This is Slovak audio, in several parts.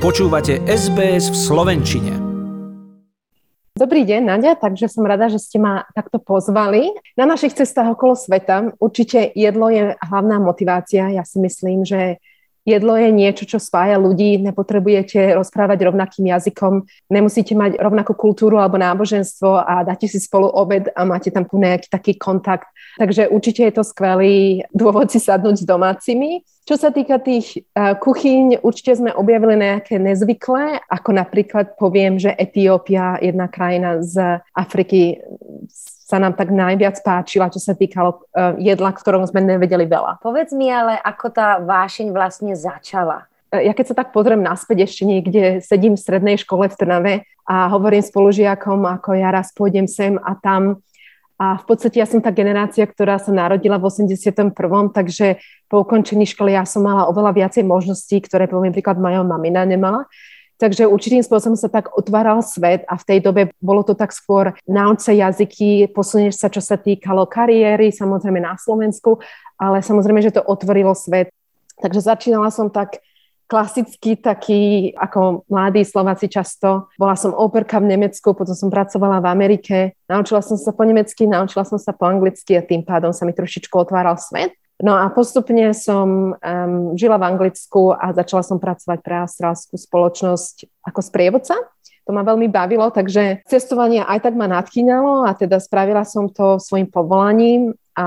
Počúvate SBS v Slovenčine. Dobrý deň, Nadia, takže som rada, že ste ma takto pozvali. Na našich cestách okolo sveta určite jedlo je hlavná motivácia. Ja si myslím, že Jedlo je niečo, čo spája ľudí, nepotrebujete rozprávať rovnakým jazykom, nemusíte mať rovnakú kultúru alebo náboženstvo a dáte si spolu obed a máte tam nejaký taký kontakt. Takže určite je to skvelý dôvod si sadnúť s domácimi. Čo sa týka tých uh, kuchyň, určite sme objavili nejaké nezvyklé, ako napríklad poviem, že Etiópia, jedna krajina z Afriky, sa nám tak najviac páčila, čo sa týkalo uh, jedla, ktorom sme nevedeli veľa. Povedz mi ale, ako tá vášeň vlastne začala? E, ja keď sa tak pozriem naspäť ešte niekde, sedím v strednej škole v Trnave a hovorím spolužiakom, ako ja raz pôjdem sem a tam. A v podstate ja som tá generácia, ktorá sa narodila v 81. Takže po ukončení školy ja som mala oveľa viacej možností, ktoré poviem príklad moja mamina nemala. Takže určitým spôsobom sa tak otváral svet a v tej dobe bolo to tak skôr nauč jazyky, posunieš sa, čo sa týkalo kariéry, samozrejme na Slovensku, ale samozrejme, že to otvorilo svet. Takže začínala som tak klasicky taký, ako mladí Slováci často. Bola som operka v Nemecku, potom som pracovala v Amerike. Naučila som sa po nemecky, naučila som sa po anglicky a tým pádom sa mi trošičku otváral svet. No a postupne som um, žila v Anglicku a začala som pracovať pre austrálskú spoločnosť ako sprievodca. To ma veľmi bavilo, takže cestovanie aj tak ma nadchýnalo a teda spravila som to svojim povolaním a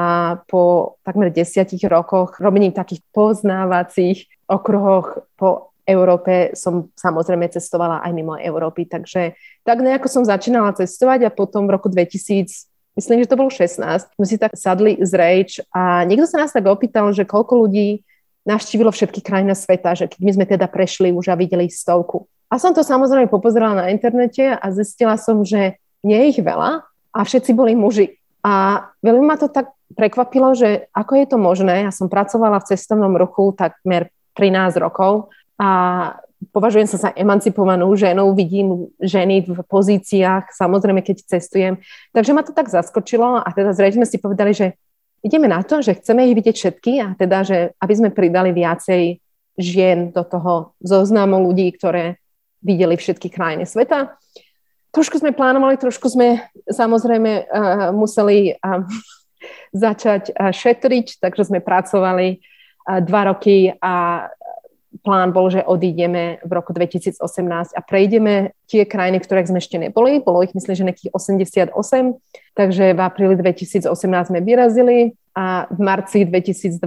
po takmer desiatich rokoch robením takých poznávacích okruhoch po Európe som samozrejme cestovala aj mimo Európy, takže tak nejako som začínala cestovať a potom v roku 2000 myslím, že to bolo 16, sme si tak sadli z Rage a niekto sa nás tak opýtal, že koľko ľudí navštívilo všetky krajiny sveta, že keď my sme teda prešli už a videli stovku. A som to samozrejme popozerala na internete a zistila som, že nie je ich veľa a všetci boli muži. A veľmi ma to tak prekvapilo, že ako je to možné. Ja som pracovala v cestovnom ruchu takmer 13 rokov a považujem sa za emancipovanú ženu, vidím ženy v pozíciách, samozrejme, keď cestujem. Takže ma to tak zaskočilo a teda zrejme sme si povedali, že ideme na to, že chceme ich vidieť všetky a teda, že aby sme pridali viacej žien do toho zoznamu ľudí, ktoré videli všetky krajiny sveta. Trošku sme plánovali, trošku sme samozrejme uh, museli uh, začať uh, šetriť, takže sme pracovali uh, dva roky a plán bol, že odídeme v roku 2018 a prejdeme tie krajiny, ktoré sme ešte neboli. Bolo ich myslím, že nejakých 88, takže v apríli 2018 sme vyrazili a v marci 2020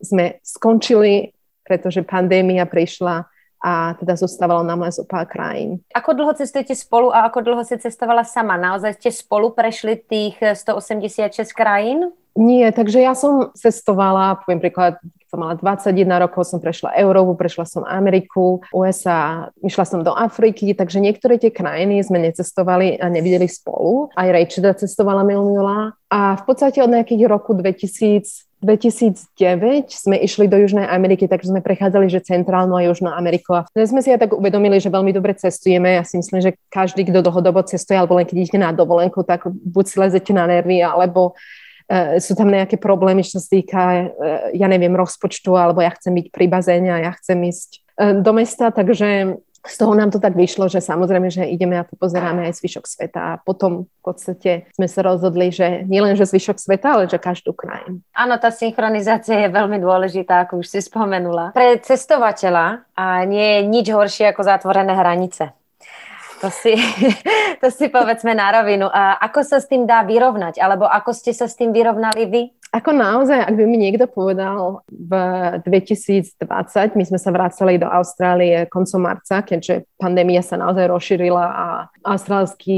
sme skončili, pretože pandémia prišla a teda zostávalo nám len zo pár krajín. Ako dlho cestujete spolu a ako dlho ste cestovala sama? Naozaj ste spolu prešli tých 186 krajín? Nie, takže ja som cestovala, poviem príklad, som mala 21 rokov, som prešla Európu, prešla som Ameriku, USA, išla som do Afriky, takže niektoré tie krajiny sme necestovali a nevideli spolu. Aj Rachel cestovala milá. A v podstate od nejakých roku 2000 2009 sme išli do Južnej Ameriky, takže sme prechádzali, že centrálnu a Južnú Ameriku. A sme si aj tak uvedomili, že veľmi dobre cestujeme. Ja si myslím, že každý, kto dlhodobo cestuje, alebo len keď idete na dovolenku, tak buď si lezete na nervy, alebo sú tam nejaké problémy, čo sa týka, uh, ja neviem, rozpočtu, alebo ja chcem byť pri bazéne a ja chcem ísť uh, do mesta, takže z toho nám to tak vyšlo, že samozrejme, že ideme a pozeráme aj zvyšok sveta a potom v podstate sme sa rozhodli, že nielen, že zvyšok sveta, ale že každú krajinu. Áno, tá synchronizácia je veľmi dôležitá, ako už si spomenula. Pre cestovateľa a nie je nič horšie ako zatvorené hranice. To si, to si povedzme na rovinu. A ako sa s tým dá vyrovnať? Alebo ako ste sa s tým vyrovnali vy? Ako naozaj, ak by mi niekto povedal v 2020, my sme sa vracali do Austrálie koncom marca, keďže pandémia sa naozaj rozšírila a austrálsky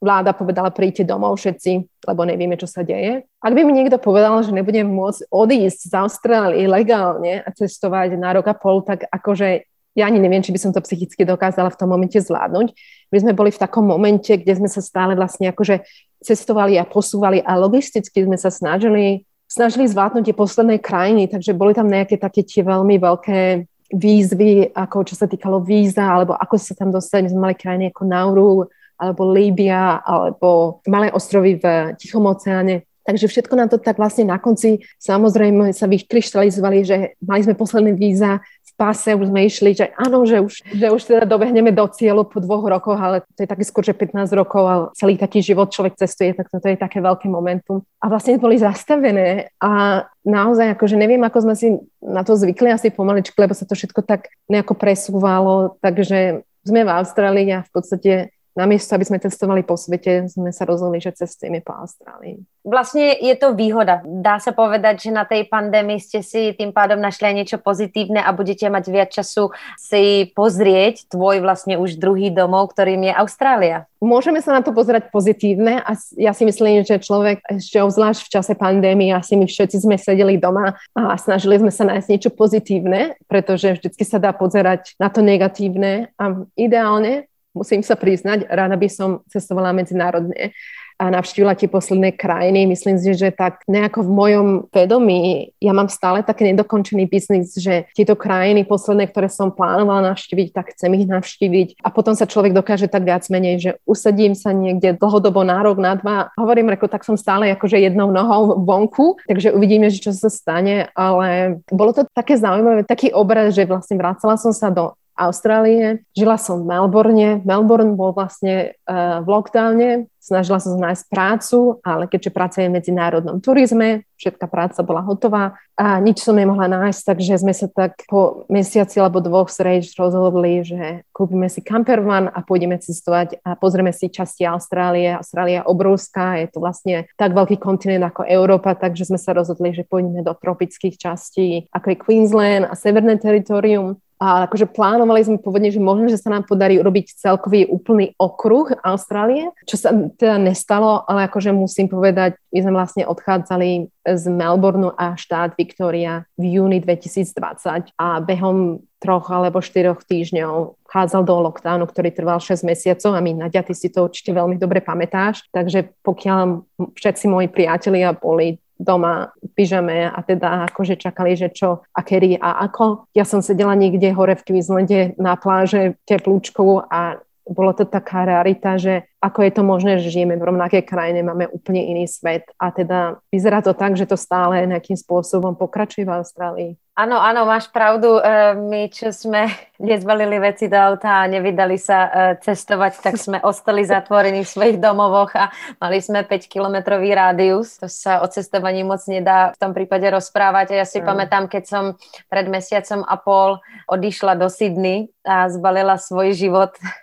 vláda povedala, príďte domov všetci, lebo nevieme, čo sa deje. Ak by mi niekto povedal, že nebudem môcť odísť z Austrálie legálne a cestovať na rok a pol, tak akože ja ani neviem, či by som to psychicky dokázala v tom momente zvládnuť. My sme boli v takom momente, kde sme sa stále vlastne akože cestovali a posúvali a logisticky sme sa snažili, snažili zvládnuť tie posledné krajiny, takže boli tam nejaké také tie veľmi veľké výzvy, ako čo sa týkalo víza, alebo ako sa tam dostali. My sme mali krajiny ako Nauru, alebo Líbia, alebo malé ostrovy v Tichom oceáne. Takže všetko nám to tak vlastne na konci samozrejme sa vykryštalizovali, že mali sme posledné víza pase už sme išli, že áno, že už, že už teda dobehneme do cieľu po dvoch rokoch, ale to je také skôr, že 15 rokov, ale celý taký život človek cestuje, tak toto je také veľké momentum. A vlastne boli zastavené a naozaj akože neviem, ako sme si na to zvykli asi pomaličky, lebo sa to všetko tak nejako presúvalo, takže sme v Austrálii a v podstate namiesto, aby sme cestovali po svete, sme sa rozhodli, že cestujeme po Austrálii. Vlastne je to výhoda. Dá sa povedať, že na tej pandémii ste si tým pádom našli aj niečo pozitívne a budete mať viac času si pozrieť tvoj vlastne už druhý domov, ktorým je Austrália. Môžeme sa na to pozerať pozitívne a ja si myslím, že človek ešte obzvlášť v čase pandémie, asi my všetci sme sedeli doma a snažili sme sa nájsť niečo pozitívne, pretože vždycky sa dá pozerať na to negatívne a ideálne musím sa priznať, rada by som cestovala medzinárodne a navštívila tie posledné krajiny. Myslím si, že tak nejako v mojom vedomí ja mám stále taký nedokončený biznis, že tieto krajiny posledné, ktoré som plánovala navštíviť, tak chcem ich navštíviť a potom sa človek dokáže tak viac menej, že usadím sa niekde dlhodobo na rok, na dva. Hovorím, reko, tak som stále akože jednou nohou vonku, takže uvidíme, že čo sa stane, ale bolo to také zaujímavé, taký obraz, že vlastne vracala som sa do Austrálie. Žila som v Melbourne. Melbourne bol vlastne uh, v lockdowne. Snažila som nájsť prácu, ale keďže pracujem v medzinárodnom turizme, všetká práca bola hotová a nič som nemohla nájsť, takže sme sa tak po mesiaci alebo dvoch srejč rozhodli, že kúpime si campervan a pôjdeme cestovať a pozrieme si časti Austrálie. Austrália je obrovská, je to vlastne tak veľký kontinent ako Európa, takže sme sa rozhodli, že pôjdeme do tropických častí, ako je Queensland a Severné teritorium a akože plánovali sme pôvodne, že možno, že sa nám podarí urobiť celkový úplný okruh Austrálie, čo sa teda nestalo, ale akože musím povedať, my sme vlastne odchádzali z Melbourneu a štát Victoria v júni 2020 a behom troch alebo štyroch týždňov vchádzal do lockdownu, ktorý trval 6 mesiacov a my Nadia, ty si to určite veľmi dobre pamätáš, takže pokiaľ všetci moji priatelia boli doma v pyžame a teda akože čakali, že čo a kedy a ako. Ja som sedela niekde hore v Queenslande na pláže teplúčkou a bolo to taká rarita, že ako je to možné, že žijeme v rovnakej krajine, máme úplne iný svet a teda vyzerá to tak, že to stále nejakým spôsobom pokračuje v Austrálii. Áno, áno, máš pravdu. E, my, čo sme nezbalili veci do auta a nevydali sa e, cestovať, tak sme ostali zatvorení v svojich domovoch a mali sme 5-kilometrový rádius. To sa o cestovaní moc nedá v tom prípade rozprávať. Ja si mm. pamätám, keď som pred mesiacom a pol odišla do Sydney a zbalila svoj život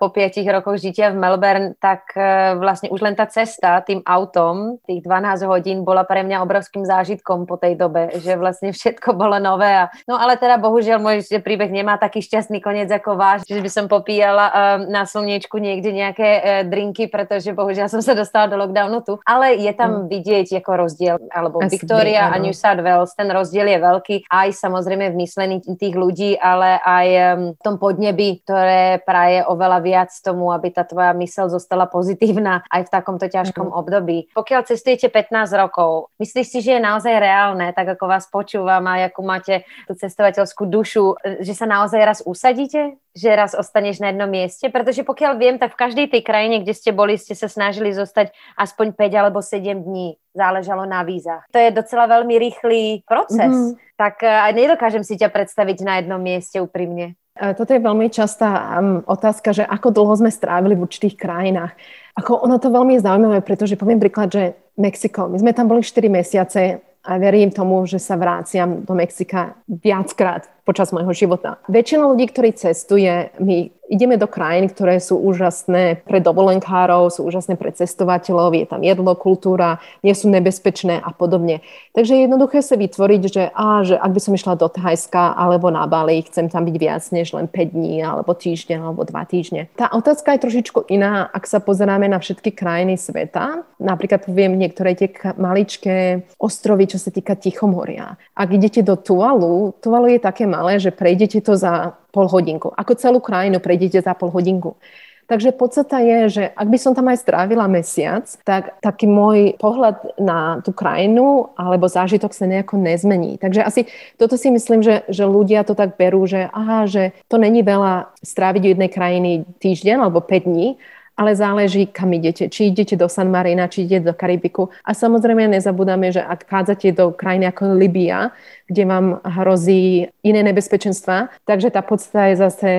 po piatich rokoch žitia v Melbourne, tak e, vlastne už len tá cesta tým autom, tých 12 hodín, bola pre mňa obrovským zážitkom po tej dobe, že vlastne všetko bolo nové. A, no ale teda bohužiaľ môj príbeh nemá taký šťastný koniec ako váš, že by som popíjala uh, na slniečku niekde nejaké uh, drinky, pretože bohužiaľ som sa dostala do lockdownu tu. Ale je tam mm. vidieť ako rozdiel, alebo Asi Victoria a New South Wales, ten rozdiel je veľký, aj samozrejme v myslení tých ľudí, ale aj v tom podnebi, ktoré praje praje oveľa viac tomu, aby tá tvoja mysel zostala pozitívna aj v takomto ťažkom mm. období. Pokiaľ cestujete 15 rokov, myslíš si, že je naozaj reálne, tak ako vás počúvam a ako máte tú cestovateľskú dušu, že sa naozaj raz usadíte? Že raz ostaneš na jednom mieste? Pretože pokiaľ viem, tak v každej tej krajine, kde ste boli, ste sa snažili zostať aspoň 5 alebo 7 dní záležalo na vízach. To je docela veľmi rýchly proces. Mm-hmm. Tak uh, nedokážem si ťa predstaviť na jednom mieste úprimne. E, toto je veľmi častá otázka, že ako dlho sme strávili v určitých krajinách. Ako ono to veľmi je zaujímavé, pretože poviem príklad, že Mexiko. My sme tam boli 4 mesiace a verím tomu, že sa vráciam do Mexika viackrát počas môjho života. Väčšina ľudí, ktorí cestuje, my ideme do krajín, ktoré sú úžasné pre dovolenkárov, sú úžasné pre cestovateľov, je tam jedlo, kultúra, nie sú nebezpečné a podobne. Takže je jednoduché sa vytvoriť, že, á, že ak by som išla do Thajska alebo na Bali, chcem tam byť viac než len 5 dní, alebo týždeň, alebo 2 týždne. Tá otázka je trošičku iná, ak sa pozeráme na všetky krajiny sveta. Napríklad poviem niektoré tie maličké ostrovy, čo sa týka Tichomoria. Ak idete do Tuvalu, Tuvalu je také malé, že prejdete to za pol hodinku. Ako celú krajinu prejdete za pol hodinku. Takže podstata je, že ak by som tam aj strávila mesiac, tak taký môj pohľad na tú krajinu alebo zážitok sa nejako nezmení. Takže asi toto si myslím, že, že ľudia to tak berú, že aha, že to není veľa stráviť v jednej krajiny týždeň alebo 5 dní, ale záleží, kam idete. Či idete do San Marina, či idete do Karibiku. A samozrejme nezabúdame, že ak chádzate do krajiny ako Libia, kde vám hrozí iné nebezpečenstva. Takže tá podstata je zase,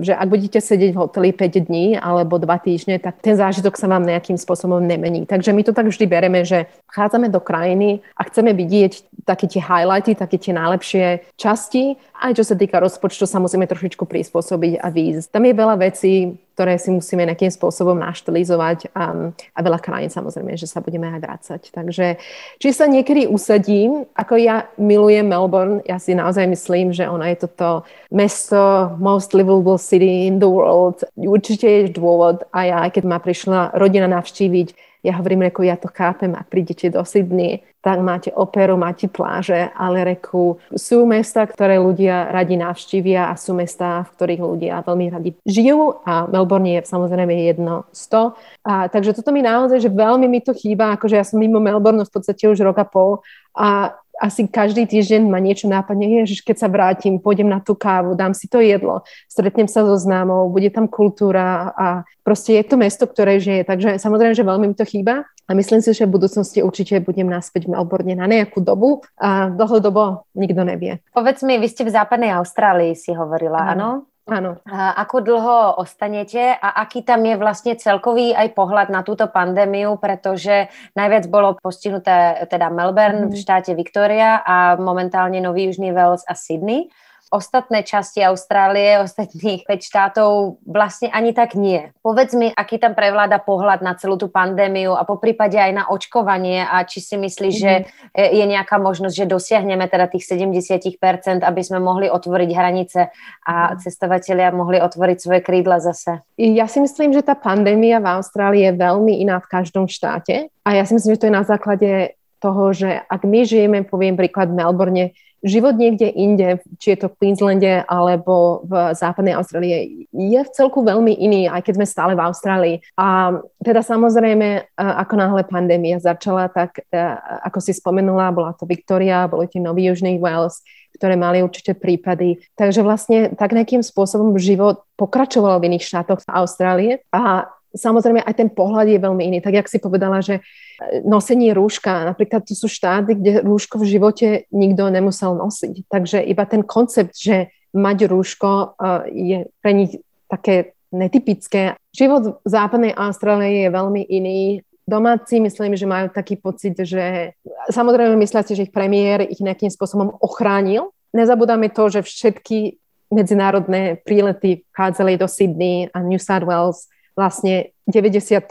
že ak budete sedieť v hoteli 5 dní alebo 2 týždne, tak ten zážitok sa vám nejakým spôsobom nemení. Takže my to tak vždy bereme, že chádzame do krajiny a chceme vidieť také tie highlighty, také tie najlepšie časti. Aj čo sa týka rozpočtu, sa musíme trošičku prispôsobiť a výjsť. Tam je veľa vecí, ktoré si musíme nejakým spôsobom naštilizovať a, a veľa krajín samozrejme, že sa budeme aj vrácať. Takže či sa niekedy usadím, ako ja milujem Melbourne, ja si naozaj myslím, že ona je toto mesto most livable city in the world. Určite je dôvod a ja, keď ma prišla rodina navštíviť, ja hovorím, reku, ja to chápem, ak prídete do Sydney, tak máte operu, máte pláže, ale reku, sú mesta, ktoré ľudia radi navštívia a sú mesta, v ktorých ľudia veľmi radi žijú a Melbourne je samozrejme jedno z to. A, takže toto mi naozaj, že veľmi mi to chýba, akože ja som mimo Melbourne v podstate už rok a pol a asi každý týždeň ma niečo nápadne, ježiš, keď sa vrátim, pôjdem na tú kávu, dám si to jedlo, stretnem sa so známou, bude tam kultúra a proste je to mesto, ktoré žije. Takže samozrejme, že veľmi mi to chýba a myslím si, že v budúcnosti určite budem naspäť v Melbourne na nejakú dobu a dlhodobo nikto nevie. Povedz mi, vy ste v západnej Austrálii si hovorila, áno? Áno. A ako dlho ostanete a aký tam je vlastne celkový aj pohľad na túto pandémiu, pretože najviac bolo postihnuté teda Melbourne mm. v štáte Victoria a momentálne Nový Južný Wales a Sydney ostatné časti Austrálie, ostatných 5 štátov vlastne ani tak nie. Povedz mi, aký tam prevláda pohľad na celú tú pandémiu a po prípade aj na očkovanie a či si myslíš, mm-hmm. že je nejaká možnosť, že dosiahneme teda tých 70%, aby sme mohli otvoriť hranice a mm-hmm. cestovatelia mohli otvoriť svoje krídla zase? Ja si myslím, že tá pandémia v Austrálii je veľmi iná v každom štáte a ja si myslím, že to je na základe toho, že ak my žijeme, poviem príklad v Melbourne, život niekde inde, či je to v Queenslande alebo v západnej Austrálie, je v celku veľmi iný, aj keď sme stále v Austrálii. A teda samozrejme, e, ako náhle pandémia začala, tak e, ako si spomenula, bola to Victoria, boli tie Nový Južný Wales, ktoré mali určite prípady. Takže vlastne tak nejakým spôsobom život pokračoval v iných štátoch Austrálie a samozrejme aj ten pohľad je veľmi iný. Tak, jak si povedala, že nosenie rúška. Napríklad to sú štáty, kde rúško v živote nikto nemusel nosiť. Takže iba ten koncept, že mať rúško je pre nich také netypické. Život v západnej Austrálie je veľmi iný. Domáci myslím, že majú taký pocit, že samozrejme myslia si, že ich premiér ich nejakým spôsobom ochránil. Nezabudáme to, že všetky medzinárodné prílety vchádzali do Sydney a New South Wales vlastne 90%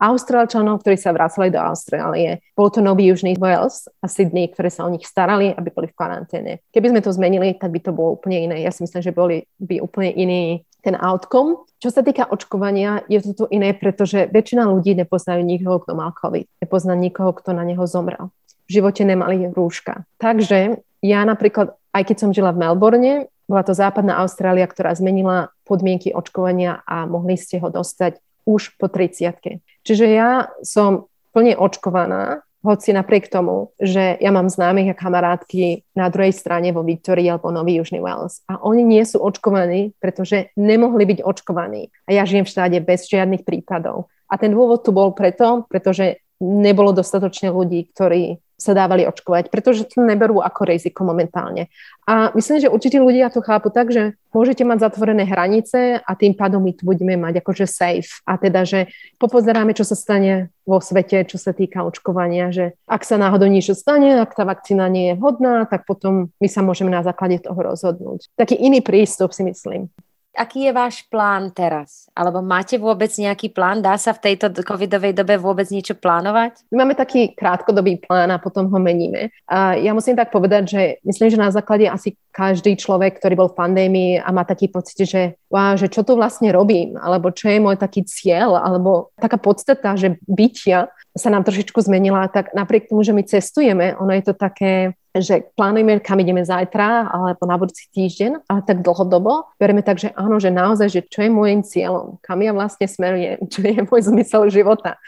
Austrálčanov, ktorí sa vracali do Austrálie. Bol to Nový Južný Wales a Sydney, ktoré sa o nich starali, aby boli v karanténe. Keby sme to zmenili, tak by to bolo úplne iné. Ja si myslím, že boli by úplne iný ten outcome. Čo sa týka očkovania, je to tu iné, pretože väčšina ľudí nepoznajú nikoho, kto mal COVID. Nepozná nikoho, kto na neho zomrel. V živote nemali rúška. Takže ja napríklad, aj keď som žila v Melbourne, bola to západná Austrália, ktorá zmenila podmienky očkovania a mohli ste ho dostať už po 30 Čiže ja som plne očkovaná, hoci napriek tomu, že ja mám známych a kamarátky na druhej strane vo Victorii alebo Nový Južný Wales. A oni nie sú očkovaní, pretože nemohli byť očkovaní. A ja žijem v štáde bez žiadnych prípadov. A ten dôvod tu bol preto, pretože nebolo dostatočne ľudí, ktorí sa dávali očkovať, pretože to neberú ako riziko momentálne. A myslím, že určite ľudia to chápu tak, že môžete mať zatvorené hranice a tým pádom my tu budeme mať akože safe. A teda, že popozeráme, čo sa stane vo svete, čo sa týka očkovania, že ak sa náhodou niečo stane, ak tá vakcína nie je vhodná, tak potom my sa môžeme na základe toho rozhodnúť. Taký iný prístup si myslím aký je váš plán teraz? Alebo máte vôbec nejaký plán? Dá sa v tejto covidovej dobe vôbec niečo plánovať? My máme taký krátkodobý plán a potom ho meníme. A ja musím tak povedať, že myslím, že na základe asi každý človek, ktorý bol v pandémii a má taký pocit, že, wow, že čo tu vlastne robím, alebo čo je môj taký cieľ, alebo taká podstata, že bytia sa nám trošičku zmenila, tak napriek tomu, že my cestujeme, ono je to také že plánujeme, kam ideme zajtra alebo na budúci týždeň, ale tak dlhodobo. Bereme tak, že áno, že naozaj, že čo je môjim cieľom, kam ja vlastne smerujem, čo je môj zmysel života.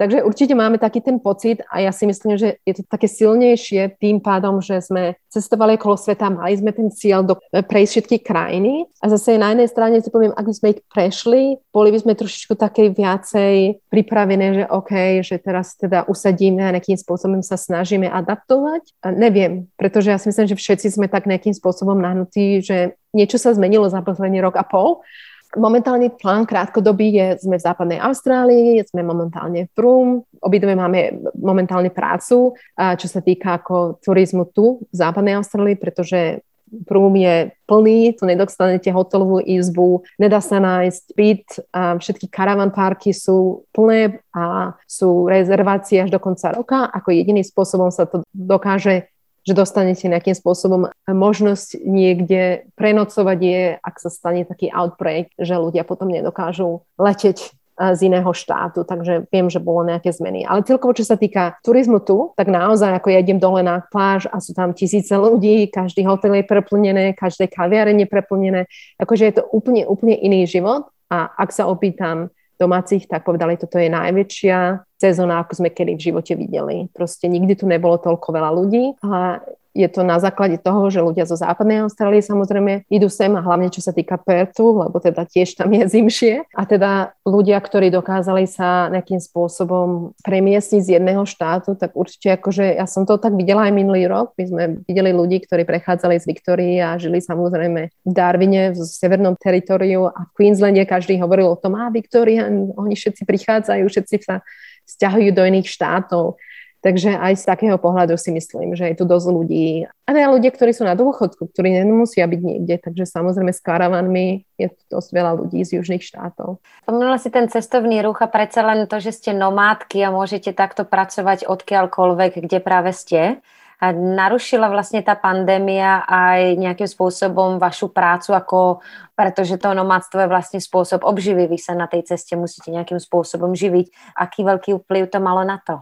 Takže určite máme taký ten pocit a ja si myslím, že je to také silnejšie tým pádom, že sme cestovali okolo sveta, mali sme ten cieľ do, prejsť všetky krajiny a zase na jednej strane si poviem, ak by sme ich prešli, boli by sme trošičku také viacej pripravené, že OK, že teraz teda usadíme a nejakým spôsobom sa snažíme adaptovať. A neviem, pretože ja si myslím, že všetci sme tak nejakým spôsobom nahnutí, že niečo sa zmenilo za posledný rok a pol Momentálny plán krátkodobý je, sme v západnej Austrálii, sme momentálne v Prúm, obidve máme momentálne prácu, čo sa týka ako turizmu tu v západnej Austrálii, pretože Prúm je plný, tu nedostanete hotelovú izbu, nedá sa nájsť byt, a všetky karavan parky sú plné a sú rezervácie až do konca roka. Ako jediný spôsobom sa to dokáže že dostanete nejakým spôsobom možnosť niekde prenocovať je, ak sa stane taký outbreak, že ľudia potom nedokážu leteť z iného štátu, takže viem, že bolo nejaké zmeny. Ale celkovo, čo sa týka turizmu tu, tak naozaj, ako ja idem dole na pláž a sú tam tisíce ľudí, každý hotel je preplnené, každé kaviareň je preplnené, akože je to úplne, úplne iný život. A ak sa opýtam domácich, tak povedali, toto je najväčšia sezóna, ako sme kedy v živote videli. Proste nikdy tu nebolo toľko veľa ľudí a je to na základe toho, že ľudia zo západnej Austrálie samozrejme idú sem a hlavne čo sa týka Pertu, lebo teda tiež tam je zimšie. A teda ľudia, ktorí dokázali sa nejakým spôsobom premiestniť z jedného štátu, tak určite akože ja som to tak videla aj minulý rok. My sme videli ľudí, ktorí prechádzali z Viktórie a žili samozrejme v Darwine, v severnom teritoriu a v Queenslande každý hovoril o tom, a Viktória, oni všetci prichádzajú, všetci sa stiahujú do iných štátov. Takže aj z takého pohľadu si myslím, že je tu dosť ľudí. A aj ľudia, ktorí sú na dôchodku, ktorí nemusia byť niekde. Takže samozrejme s karavanmi je tu dosť veľa ľudí z južných štátov. Spomínala si ten cestovný ruch a predsa len to, že ste nomádky a môžete takto pracovať odkiaľkoľvek, kde práve ste. Narušila vlastne tá pandémia aj nejakým spôsobom vašu prácu, ako, pretože to nomádstvo je vlastne spôsob obživy. Vy sa na tej ceste musíte nejakým spôsobom živiť. Aký veľký vplyv to malo na to?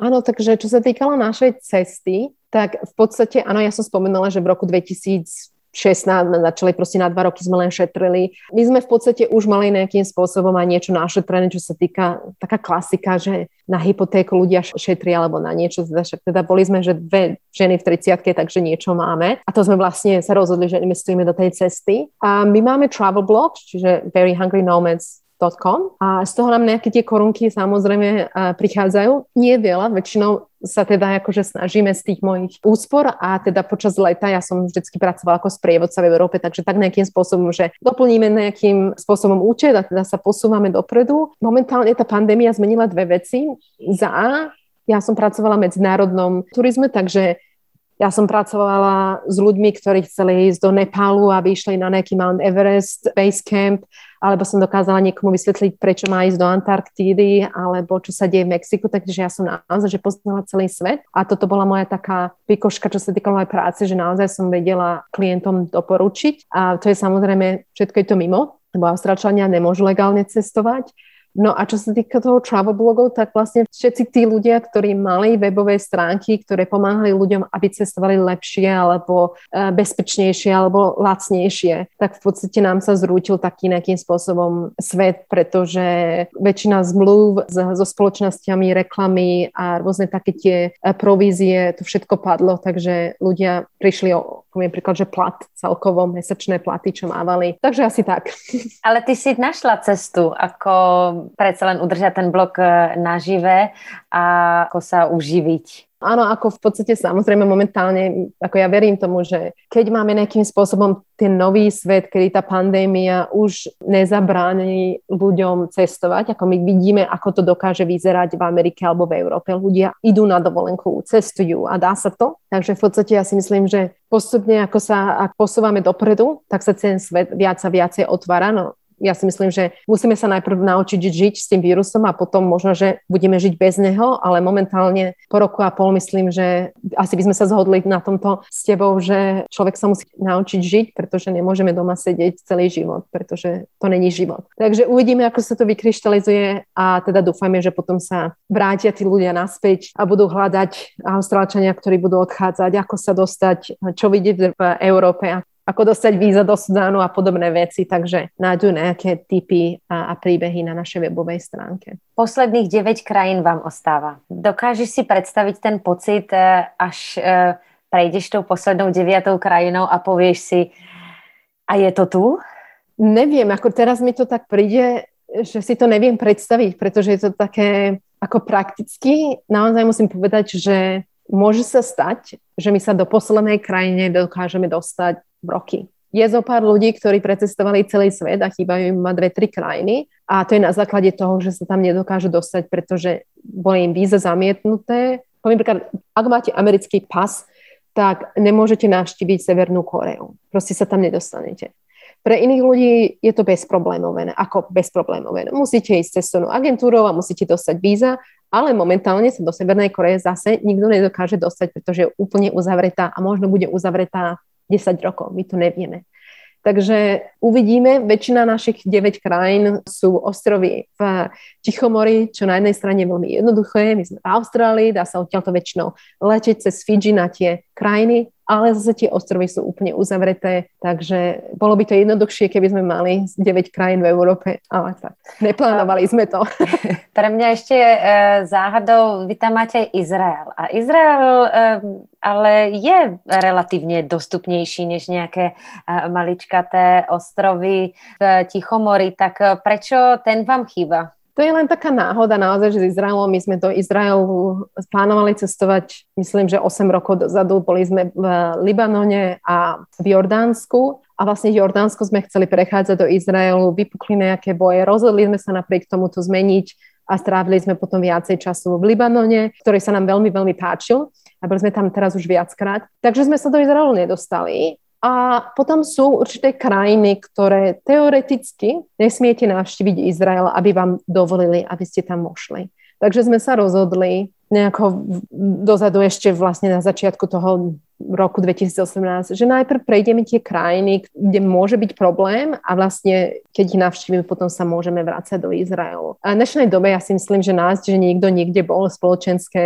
Áno, takže čo sa týkalo našej cesty, tak v podstate, áno, ja som spomenula, že v roku 2000 16 sme začali, proste na dva roky sme len šetrili. My sme v podstate už mali nejakým spôsobom aj niečo našetrené, čo sa týka taká klasika, že na hypotéku ľudia šetria alebo na niečo. Však teda boli sme, že dve ženy v 30 takže niečo máme. A to sme vlastne sa rozhodli, že investujeme do tej cesty. A my máme travel blog, čiže Very Hungry a z toho nám nejaké tie korunky samozrejme prichádzajú. Nie veľa, väčšinou sa teda akože snažíme z tých mojich úspor a teda počas leta ja som vždycky pracovala ako sprievodca v Európe, takže tak nejakým spôsobom, že doplníme nejakým spôsobom účet a teda sa posúvame dopredu. Momentálne tá pandémia zmenila dve veci. Za A, ja som pracovala v medzinárodnom turizme, takže ja som pracovala s ľuďmi, ktorí chceli ísť do Nepálu, aby išli na nejaký Mount Everest, Base Camp, alebo som dokázala niekomu vysvetliť, prečo má ísť do Antarktídy, alebo čo sa deje v Mexiku, takže ja som naozaj, že poznala celý svet. A toto bola moja taká pikoška, čo sa týkala aj práce, že naozaj som vedela klientom doporučiť. A to je samozrejme, všetko je to mimo, lebo Austrálčania nemôžu legálne cestovať No a čo sa týka toho travel blogov, tak vlastne všetci tí ľudia, ktorí mali webové stránky, ktoré pomáhali ľuďom, aby cestovali lepšie alebo e, bezpečnejšie alebo lacnejšie, tak v podstate nám sa zrútil taký nejakým spôsobom svet, pretože väčšina zmluv so spoločnosťami, reklamy a rôzne také tie e, provízie, to všetko padlo, takže ľudia prišli o, poviem príklad, že plat celkovo, mesačné platy, čo mávali. Takže asi tak. Ale ty si našla cestu, ako predsa len udržať ten blok e, nažive a ako sa uživiť. Áno, ako v podstate samozrejme momentálne, ako ja verím tomu, že keď máme nejakým spôsobom ten nový svet, kedy tá pandémia už nezabráni ľuďom cestovať, ako my vidíme, ako to dokáže vyzerať v Amerike alebo v Európe. Ľudia idú na dovolenku, cestujú a dá sa to. Takže v podstate ja si myslím, že postupne, ako sa ak posúvame dopredu, tak sa ten svet viac a viacej otvára. No, ja si myslím, že musíme sa najprv naučiť žiť s tým vírusom a potom možno, že budeme žiť bez neho, ale momentálne po roku a pol myslím, že asi by sme sa zhodli na tomto s tebou, že človek sa musí naučiť žiť, pretože nemôžeme doma sedieť celý život, pretože to není život. Takže uvidíme, ako sa to vykryštalizuje a teda dúfame, že potom sa vrátia tí ľudia naspäť a budú hľadať Austrálčania, ktorí budú odchádzať, ako sa dostať, čo vidieť v Európe, ako dostať víza do Sudánu a podobné veci, takže nájdú nejaké typy a, a príbehy na našej webovej stránke. Posledných 9 krajín vám ostáva. Dokážeš si predstaviť ten pocit, e, až e, prejdeš tou poslednou deviatou krajinou a povieš si, a je to tu? Neviem, ako teraz mi to tak príde, že si to neviem predstaviť, pretože je to také ako prakticky. Naozaj musím povedať, že môže sa stať, že my sa do poslednej krajine dokážeme dostať roky. Je zo pár ľudí, ktorí precestovali celý svet a chýbajú im dve, tri krajiny a to je na základe toho, že sa tam nedokážu dostať, pretože boli im víza zamietnuté. Poviem príklad, ak máte americký pas, tak nemôžete navštíviť Severnú Koreu. Proste sa tam nedostanete. Pre iných ľudí je to bezproblémové. Ako bezproblémové? Musíte ísť cez agentúrou a musíte dostať víza, ale momentálne sa do Severnej Koreje zase nikto nedokáže dostať, pretože je úplne uzavretá a možno bude uzavretá 10 rokov. My to nevieme. Takže uvidíme, väčšina našich 9 krajín sú ostrovy v Tichomori, čo na jednej strane je veľmi jednoduché. My sme v Austrálii, dá sa odtiaľto väčšinou letieť cez Fidži na tie krajiny, ale zase tie ostrovy sú úplne uzavreté, takže bolo by to jednoduchšie, keby sme mali 9 krajín v Európe, ale tak, neplánovali sme to. Pre mňa ešte je záhadou, vy tam máte Izrael a Izrael ale je relatívne dostupnejší než nejaké maličkaté ostrovy v Tichomori, tak prečo ten vám chýba? To je len taká náhoda naozaj, že s Izraelom, my sme do Izraelu plánovali cestovať, myslím, že 8 rokov dozadu, boli sme v Libanone a v Jordánsku. A vlastne v Jordánsku sme chceli prechádzať do Izraelu, vypukli nejaké boje, rozhodli sme sa napriek tomu to zmeniť a strávili sme potom viacej času v Libanone, ktorý sa nám veľmi, veľmi páčil. A boli sme tam teraz už viackrát. Takže sme sa do Izraelu nedostali a potom sú určité krajiny, ktoré teoreticky nesmiete navštíviť Izrael, aby vám dovolili, aby ste tam mošli. Takže sme sa rozhodli nejako dozadu ešte vlastne na začiatku toho roku 2018, že najprv prejdeme tie krajiny, kde môže byť problém a vlastne keď ich navštívime, potom sa môžeme vrácať do Izraelu. A v dnešnej dobe ja si myslím, že nájsť, že niekto niekde bol spoločenské,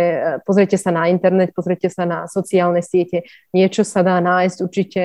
pozrite sa na internet, pozrite sa na sociálne siete, niečo sa dá nájsť určite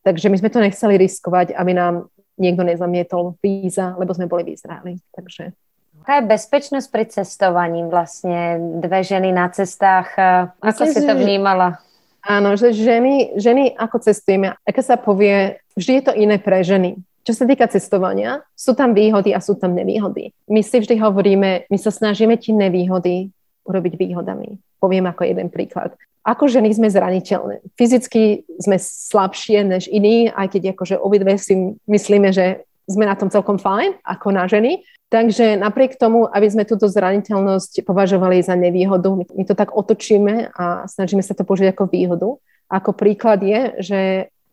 Takže my sme to nechceli riskovať, aby nám niekto nezamietol víza, lebo sme boli v Izraeli. Takže Aká je bezpečnosť pri cestovaní vlastne? Dve ženy na cestách. Ako Myslím, si to vnímala? Áno, že ženy, ženy ako cestujeme, aké sa povie, vždy je to iné pre ženy. Čo sa týka cestovania, sú tam výhody a sú tam nevýhody. My si vždy hovoríme, my sa snažíme tie nevýhody urobiť výhodami. Poviem ako jeden príklad ako ženy sme zraniteľné. Fyzicky sme slabšie než iní, aj keď akože obidve si myslíme, že sme na tom celkom fajn, ako na ženy. Takže napriek tomu, aby sme túto zraniteľnosť považovali za nevýhodu, my, to tak otočíme a snažíme sa to použiť ako výhodu. Ako príklad je, že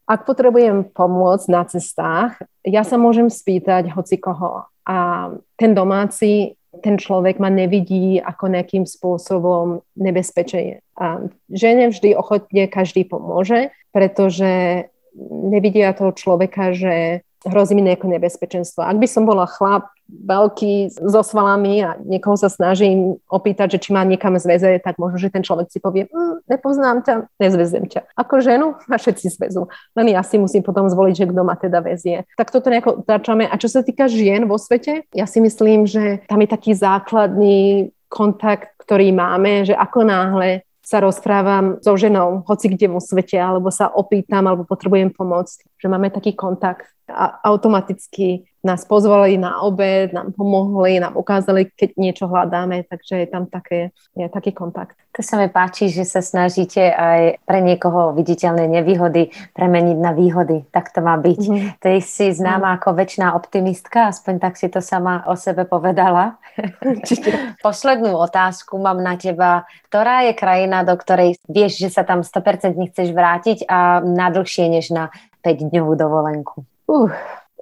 ak potrebujem pomôcť na cestách, ja sa môžem spýtať hoci koho. A ten domáci ten človek ma nevidí ako nejakým spôsobom nebezpečenie. A žene vždy ochotne každý pomôže, pretože nevidia toho človeka, že hrozí mi nejaké nebezpečenstvo. Ak by som bola chlap veľký so svalami a niekoho sa snažím opýtať, že či má niekam zväze, tak možno, že ten človek si povie, mm, nepoznám ťa, nezvezem ťa. Ako ženu ma všetci zväzú. Len ja si musím potom zvoliť, že kto ma teda väzie. Tak toto nejako začame. A čo sa týka žien vo svete, ja si myslím, že tam je taký základný kontakt, ktorý máme, že ako náhle sa rozprávam so ženou, hoci kde vo svete, alebo sa opýtam, alebo potrebujem pomôcť, že máme taký kontakt a automaticky nás pozvali na obed, nám pomohli, nám ukázali, keď niečo hľadáme, takže je tam také, je taký kontakt. To sa mi páči, že sa snažíte aj pre niekoho viditeľné nevýhody premeniť na výhody. Tak to má byť. Mm-hmm. Ty si známa mm. ako väčšiná optimistka, aspoň tak si to sama o sebe povedala. Poslednú otázku mám na teba. Ktorá je krajina, do ktorej vieš, že sa tam 100% chceš vrátiť a na dlhšie než na 5-dňovú dovolenku? Uh,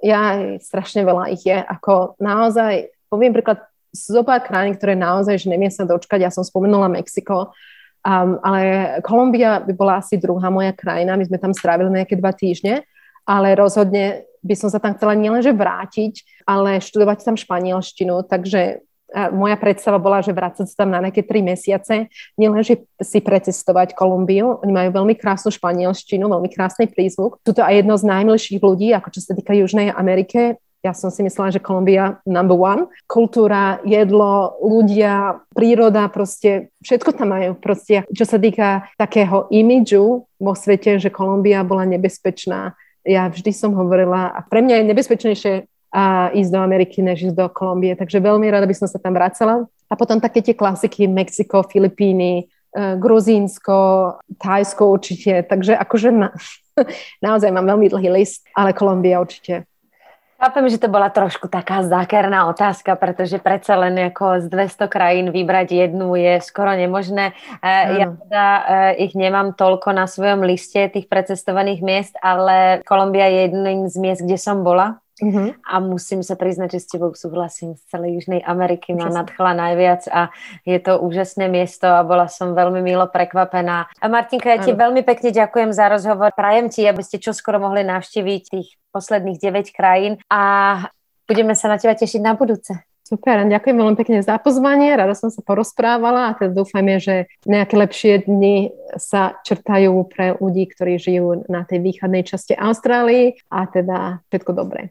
ja, strašne veľa ich je. Ako naozaj, poviem príklad, zo pár krajín, ktoré naozaj, že neviem sa dočkať, ja som spomenula Mexiko, um, ale Kolumbia by bola asi druhá moja krajina, my sme tam strávili nejaké dva týždne, ale rozhodne by som sa tam chcela nielenže vrátiť, ale študovať tam španielštinu, takže Moja predstava bola, že vrácať sa tam na nejaké tri mesiace, nielen, že si precestovať Kolumbiu, oni majú veľmi krásnu španielštinu, veľmi krásny prízvuk. Sú to aj jedno z najmilších ľudí, ako čo sa týka Južnej Amerike, ja som si myslela, že Kolumbia number one. Kultúra, jedlo, ľudia, príroda, proste všetko tam majú. Proste, čo sa týka takého imidžu vo svete, že Kolumbia bola nebezpečná. Ja vždy som hovorila, a pre mňa je nebezpečnejšie a ísť do Ameriky, než ísť do Kolumbie. Takže veľmi rada by som sa tam vracala. A potom také tie klasiky Mexiko, Filipíny, e, Gruzínsko, Thajsko určite. Takže akože na, naozaj mám veľmi dlhý list, ale Kolumbia určite. Chápem, že to bola trošku taká zákerná otázka, pretože predsa len ako z 200 krajín vybrať jednu je skoro nemožné. Mm. Ja teda ich nemám toľko na svojom liste tých precestovaných miest, ale Kolumbia je jedným z miest, kde som bola. Uh-huh. A musím sa priznať, že s tebou súhlasím z celej Južnej Ameriky, ma nadchla najviac a je to úžasné miesto a bola som veľmi milo prekvapená. A Martinka, ja ti veľmi pekne ďakujem za rozhovor. Prajem ti, aby ste čoskoro mohli navštíviť tých posledných 9 krajín a budeme sa na teba tešiť na budúce. Super, ďakujem veľmi pekne za pozvanie, rada som sa porozprávala a teda dúfajme, že nejaké lepšie dni sa črtajú pre ľudí, ktorí žijú na tej východnej časti Austrálii a teda všetko dobré.